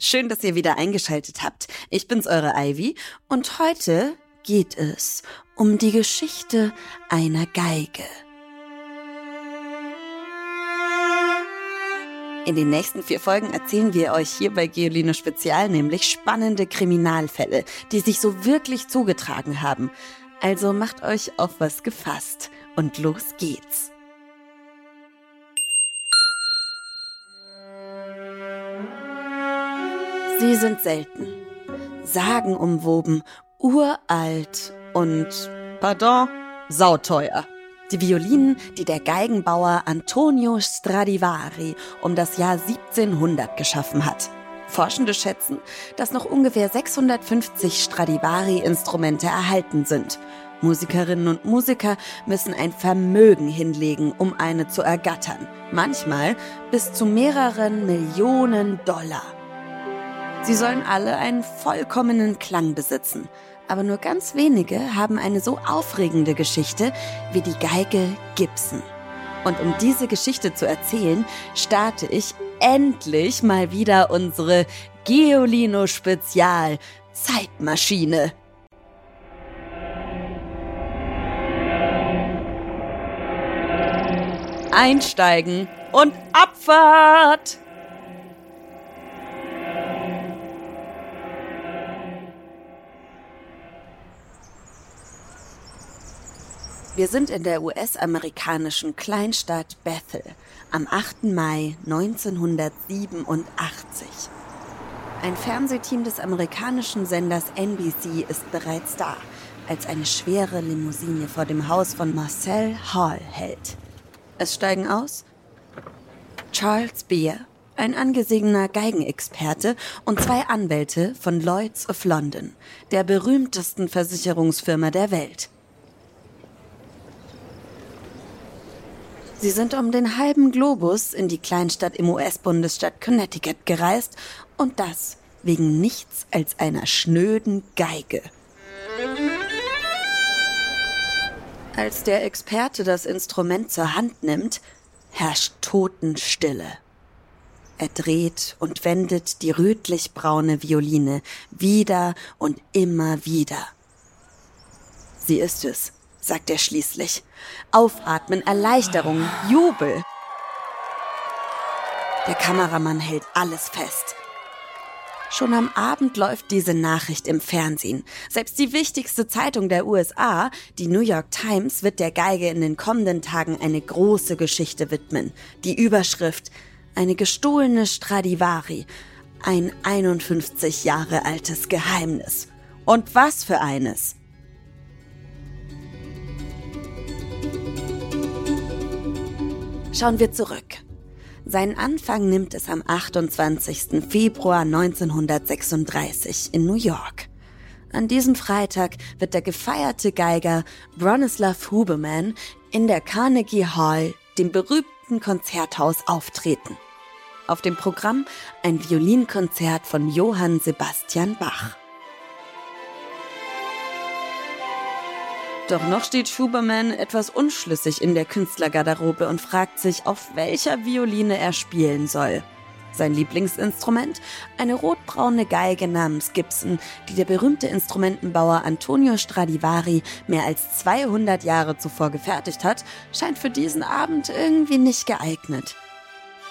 Schön, dass ihr wieder eingeschaltet habt. Ich bin's, eure Ivy, und heute geht es um die Geschichte einer Geige. In den nächsten vier Folgen erzählen wir euch hier bei Geolino Spezial nämlich spannende Kriminalfälle, die sich so wirklich zugetragen haben. Also macht euch auf was gefasst und los geht's. Sie sind selten, sagenumwoben, uralt und, pardon, sauteuer. Die Violinen, die der Geigenbauer Antonio Stradivari um das Jahr 1700 geschaffen hat. Forschende schätzen, dass noch ungefähr 650 Stradivari-Instrumente erhalten sind. Musikerinnen und Musiker müssen ein Vermögen hinlegen, um eine zu ergattern. Manchmal bis zu mehreren Millionen Dollar. Sie sollen alle einen vollkommenen Klang besitzen, aber nur ganz wenige haben eine so aufregende Geschichte wie die Geige Gibson. Und um diese Geschichte zu erzählen, starte ich endlich mal wieder unsere Geolino Spezial Zeitmaschine. Einsteigen und Abfahrt! Wir sind in der US-amerikanischen Kleinstadt Bethel am 8. Mai 1987. Ein Fernsehteam des amerikanischen Senders NBC ist bereits da, als eine schwere Limousine vor dem Haus von Marcel Hall hält. Es steigen aus Charles Beer, ein angesehener Geigenexperte und zwei Anwälte von Lloyds of London, der berühmtesten Versicherungsfirma der Welt. Sie sind um den halben Globus in die Kleinstadt im US-Bundesstaat Connecticut gereist und das wegen nichts als einer schnöden Geige. Als der Experte das Instrument zur Hand nimmt, herrscht Totenstille. Er dreht und wendet die rötlich-braune Violine wieder und immer wieder. Sie ist es, sagt er schließlich. Aufatmen, Erleichterung, Jubel. Der Kameramann hält alles fest. Schon am Abend läuft diese Nachricht im Fernsehen. Selbst die wichtigste Zeitung der USA, die New York Times, wird der Geige in den kommenden Tagen eine große Geschichte widmen. Die Überschrift Eine gestohlene Stradivari. Ein 51 Jahre altes Geheimnis. Und was für eines? Schauen wir zurück. Seinen Anfang nimmt es am 28. Februar 1936 in New York. An diesem Freitag wird der gefeierte Geiger Bronislaw Hubeman in der Carnegie Hall, dem berühmten Konzerthaus, auftreten. Auf dem Programm ein Violinkonzert von Johann Sebastian Bach. Doch noch steht Schuberman etwas unschlüssig in der Künstlergarderobe und fragt sich, auf welcher Violine er spielen soll. Sein Lieblingsinstrument? Eine rotbraune Geige namens Gibson, die der berühmte Instrumentenbauer Antonio Stradivari mehr als 200 Jahre zuvor gefertigt hat, scheint für diesen Abend irgendwie nicht geeignet.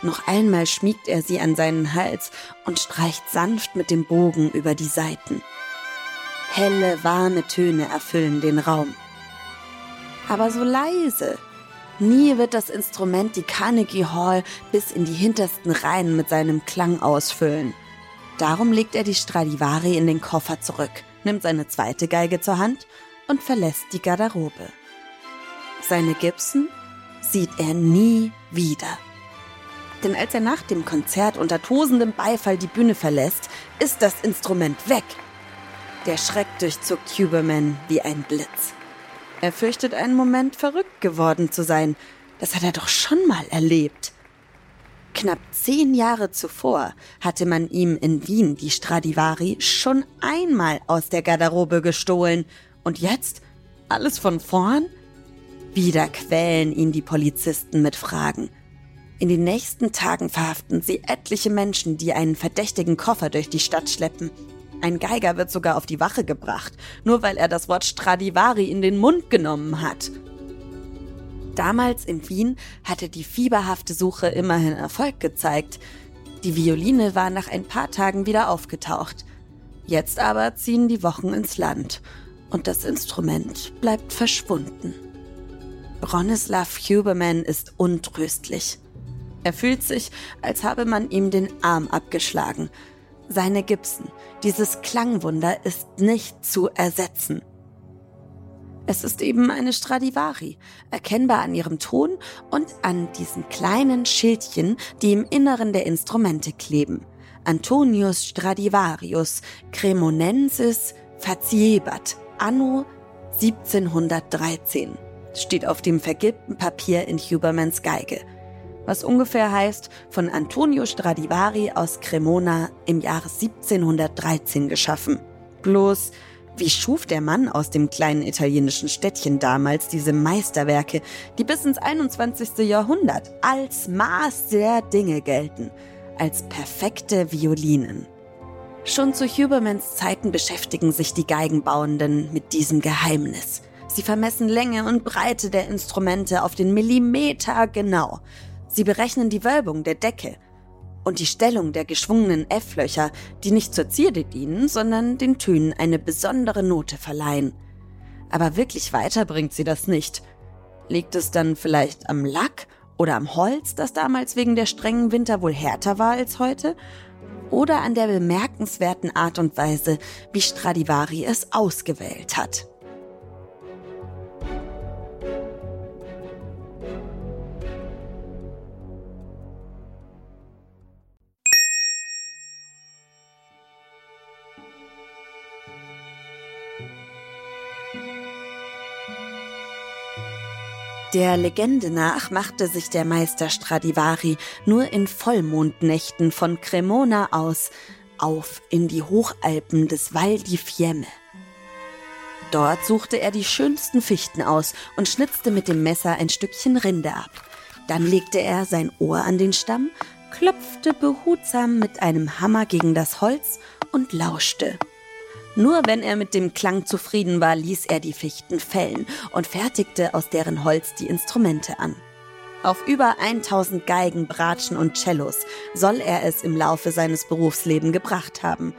Noch einmal schmiegt er sie an seinen Hals und streicht sanft mit dem Bogen über die Saiten. Helle, warme Töne erfüllen den Raum aber so leise. Nie wird das Instrument die Carnegie Hall bis in die hintersten Reihen mit seinem Klang ausfüllen. Darum legt er die Stradivari in den Koffer zurück, nimmt seine zweite Geige zur Hand und verlässt die Garderobe. Seine Gibson sieht er nie wieder. Denn als er nach dem Konzert unter tosendem Beifall die Bühne verlässt, ist das Instrument weg. Der Schreck durchzog Huberman wie ein Blitz. Er fürchtet einen Moment verrückt geworden zu sein. Das hat er doch schon mal erlebt. Knapp zehn Jahre zuvor hatte man ihm in Wien die Stradivari schon einmal aus der Garderobe gestohlen. Und jetzt? Alles von vorn? Wieder quälen ihn die Polizisten mit Fragen. In den nächsten Tagen verhaften sie etliche Menschen, die einen verdächtigen Koffer durch die Stadt schleppen. Ein Geiger wird sogar auf die Wache gebracht, nur weil er das Wort Stradivari in den Mund genommen hat. Damals in Wien hatte die fieberhafte Suche immerhin Erfolg gezeigt. Die Violine war nach ein paar Tagen wieder aufgetaucht. Jetzt aber ziehen die Wochen ins Land und das Instrument bleibt verschwunden. Bronislav Huberman ist untröstlich. Er fühlt sich, als habe man ihm den Arm abgeschlagen. Seine Gibson, dieses Klangwunder ist nicht zu ersetzen. Es ist eben eine Stradivari, erkennbar an ihrem Ton und an diesen kleinen Schildchen, die im Inneren der Instrumente kleben. Antonius Stradivarius Cremonensis faciebat anno 1713 steht auf dem vergilbten Papier in Hubermans Geige, was ungefähr heißt von Antonio Stradivari aus Cremona im Jahre 1713 geschaffen. Bloß wie schuf der Mann aus dem kleinen italienischen Städtchen damals diese Meisterwerke, die bis ins 21. Jahrhundert als Maß der Dinge gelten, als perfekte Violinen? Schon zu Hubermans Zeiten beschäftigen sich die Geigenbauenden mit diesem Geheimnis. Sie vermessen Länge und Breite der Instrumente auf den Millimeter genau. Sie berechnen die Wölbung der Decke, und die Stellung der geschwungenen F-Löcher, die nicht zur Zierde dienen, sondern den Tönen eine besondere Note verleihen. Aber wirklich weiter bringt sie das nicht. Liegt es dann vielleicht am Lack oder am Holz, das damals wegen der strengen Winter wohl härter war als heute? Oder an der bemerkenswerten Art und Weise, wie Stradivari es ausgewählt hat? Der Legende nach machte sich der Meister Stradivari nur in Vollmondnächten von Cremona aus auf in die Hochalpen des Val di Fiemme. Dort suchte er die schönsten Fichten aus und schnitzte mit dem Messer ein Stückchen Rinde ab. Dann legte er sein Ohr an den Stamm, klopfte behutsam mit einem Hammer gegen das Holz und lauschte. Nur wenn er mit dem Klang zufrieden war, ließ er die Fichten fällen und fertigte aus deren Holz die Instrumente an. Auf über 1000 Geigen, Bratschen und Cellos soll er es im Laufe seines Berufslebens gebracht haben.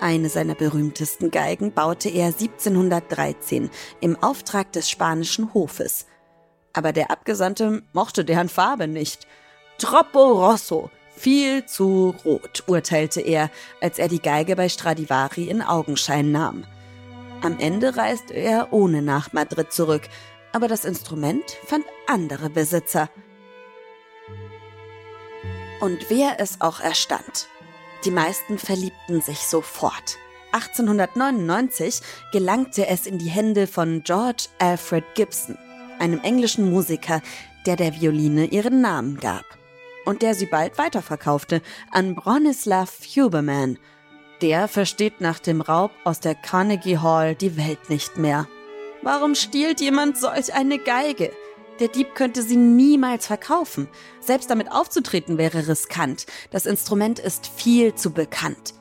Eine seiner berühmtesten Geigen baute er 1713 im Auftrag des spanischen Hofes. Aber der Abgesandte mochte deren Farbe nicht. Troppo Rosso, viel zu rot, urteilte er, als er die Geige bei Stradivari in Augenschein nahm. Am Ende reiste er ohne nach Madrid zurück, aber das Instrument fand andere Besitzer. Und wer es auch erstand, die meisten verliebten sich sofort. 1899 gelangte es in die Hände von George Alfred Gibson, einem englischen Musiker, der der Violine ihren Namen gab und der sie bald weiterverkaufte an Bronislav Huberman. Der versteht nach dem Raub aus der Carnegie Hall die Welt nicht mehr. Warum stiehlt jemand solch eine Geige? Der Dieb könnte sie niemals verkaufen. Selbst damit aufzutreten wäre riskant. Das Instrument ist viel zu bekannt.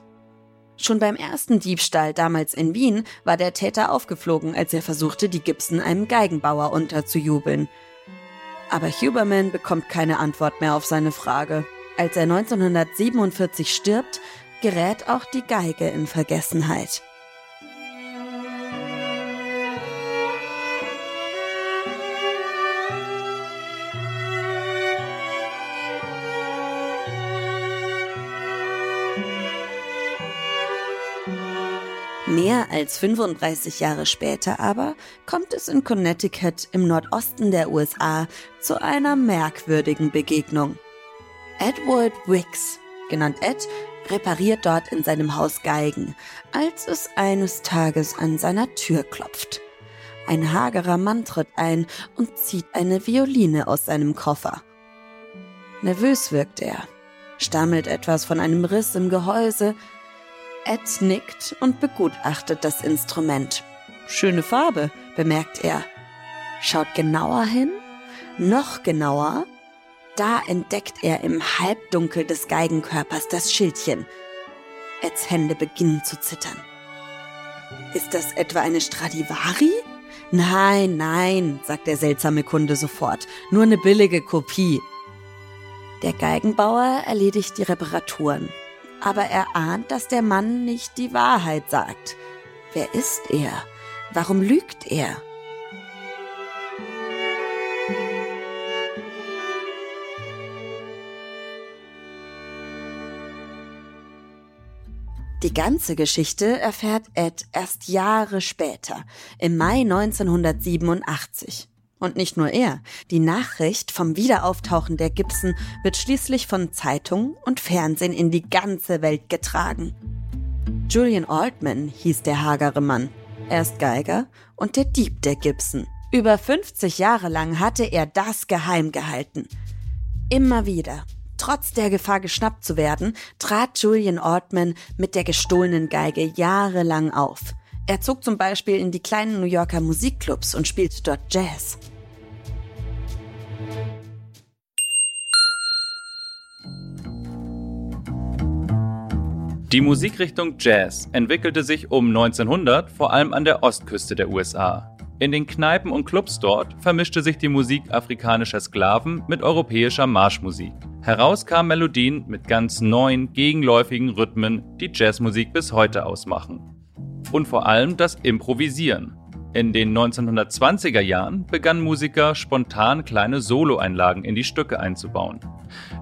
Schon beim ersten Diebstahl damals in Wien war der Täter aufgeflogen, als er versuchte, die Gibson einem Geigenbauer unterzujubeln. Aber Huberman bekommt keine Antwort mehr auf seine Frage. Als er 1947 stirbt, gerät auch die Geige in Vergessenheit. Mehr als 35 Jahre später aber kommt es in Connecticut im Nordosten der USA zu einer merkwürdigen Begegnung. Edward Wicks, genannt Ed, repariert dort in seinem Haus Geigen, als es eines Tages an seiner Tür klopft. Ein hagerer Mann tritt ein und zieht eine Violine aus seinem Koffer. Nervös wirkt er, stammelt etwas von einem Riss im Gehäuse. Ed nickt und begutachtet das Instrument. Schöne Farbe, bemerkt er. Schaut genauer hin, noch genauer. Da entdeckt er im Halbdunkel des Geigenkörpers das Schildchen. Eds Hände beginnen zu zittern. Ist das etwa eine Stradivari? Nein, nein, sagt der seltsame Kunde sofort. Nur eine billige Kopie. Der Geigenbauer erledigt die Reparaturen. Aber er ahnt, dass der Mann nicht die Wahrheit sagt. Wer ist er? Warum lügt er? Die ganze Geschichte erfährt Ed erst Jahre später, im Mai 1987. Und nicht nur er. Die Nachricht vom Wiederauftauchen der Gibson wird schließlich von Zeitung und Fernsehen in die ganze Welt getragen. Julian Altman hieß der hagere Mann. Er ist Geiger und der Dieb der Gibson. Über 50 Jahre lang hatte er das geheim gehalten. Immer wieder, trotz der Gefahr geschnappt zu werden, trat Julian Altman mit der gestohlenen Geige jahrelang auf. Er zog zum Beispiel in die kleinen New Yorker Musikclubs und spielte dort Jazz. Die Musikrichtung Jazz entwickelte sich um 1900 vor allem an der Ostküste der USA. In den Kneipen und Clubs dort vermischte sich die Musik afrikanischer Sklaven mit europäischer Marschmusik. Heraus kamen Melodien mit ganz neuen, gegenläufigen Rhythmen, die Jazzmusik bis heute ausmachen. Und vor allem das Improvisieren. In den 1920er Jahren begannen Musiker spontan kleine Soloeinlagen in die Stücke einzubauen.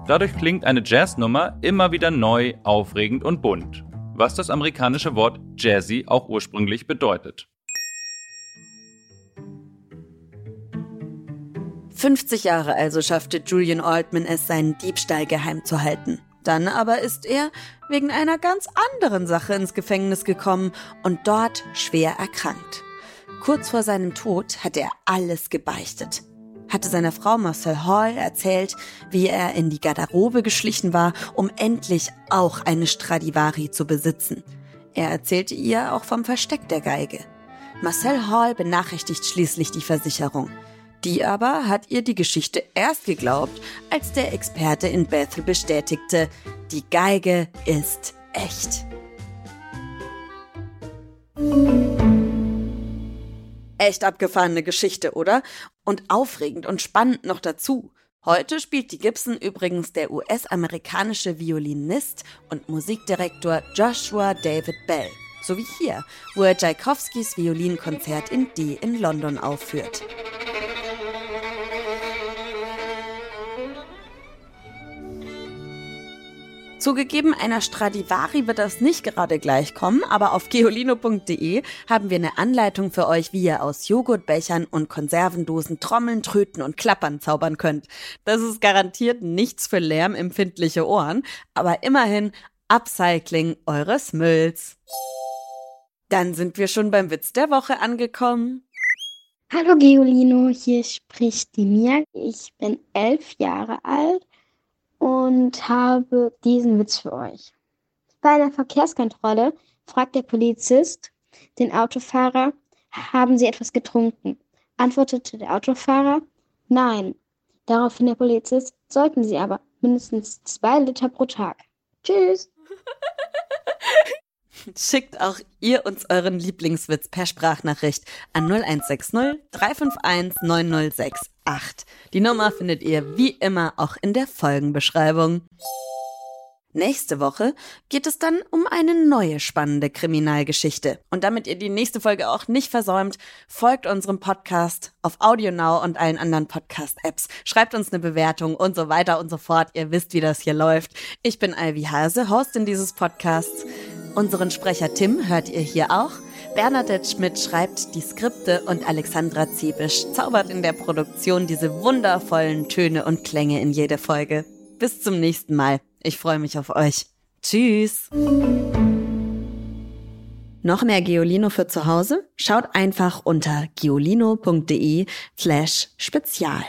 Dadurch klingt eine Jazznummer immer wieder neu, aufregend und bunt, was das amerikanische Wort Jazzy auch ursprünglich bedeutet. 50 Jahre also schaffte Julian Altman es, seinen Diebstahl geheim zu halten. Dann aber ist er wegen einer ganz anderen Sache ins Gefängnis gekommen und dort schwer erkrankt. Kurz vor seinem Tod hat er alles gebeichtet hatte seiner Frau Marcel Hall erzählt, wie er in die Garderobe geschlichen war, um endlich auch eine Stradivari zu besitzen. Er erzählte ihr auch vom Versteck der Geige. Marcel Hall benachrichtigt schließlich die Versicherung. Die aber hat ihr die Geschichte erst geglaubt, als der Experte in Bethel bestätigte, die Geige ist echt. Echt abgefahrene Geschichte, oder? Und aufregend und spannend noch dazu. Heute spielt die Gibson übrigens der US-amerikanische Violinist und Musikdirektor Joshua David Bell. So wie hier, wo er Tchaikovskis Violinkonzert in D in London aufführt. Zugegeben, einer Stradivari wird das nicht gerade gleich kommen, aber auf geolino.de haben wir eine Anleitung für euch, wie ihr aus Joghurtbechern und Konservendosen Trommeln, Tröten und Klappern zaubern könnt. Das ist garantiert nichts für lärmempfindliche Ohren, aber immerhin Upcycling eures Mülls. Dann sind wir schon beim Witz der Woche angekommen. Hallo Geolino, hier spricht die Mia. Ich bin elf Jahre alt und habe diesen Witz für euch. Bei einer Verkehrskontrolle fragt der Polizist den Autofahrer, haben Sie etwas getrunken? Antwortete der Autofahrer, nein. Daraufhin der Polizist, sollten Sie aber mindestens zwei Liter pro Tag. Tschüss. Schickt auch ihr uns euren Lieblingswitz per Sprachnachricht an 0160 351 9068. Die Nummer findet ihr wie immer auch in der Folgenbeschreibung. Nächste Woche geht es dann um eine neue spannende Kriminalgeschichte. Und damit ihr die nächste Folge auch nicht versäumt, folgt unserem Podcast auf AudioNow und allen anderen Podcast-Apps. Schreibt uns eine Bewertung und so weiter und so fort. Ihr wisst, wie das hier läuft. Ich bin Ivy Hase, Hostin dieses Podcasts. Unseren Sprecher Tim hört ihr hier auch. Bernadette Schmidt schreibt die Skripte und Alexandra Ziebisch zaubert in der Produktion diese wundervollen Töne und Klänge in jede Folge. Bis zum nächsten Mal. Ich freue mich auf euch. Tschüss! Noch mehr Geolino für zu Hause? Schaut einfach unter geolino.de slash spezial.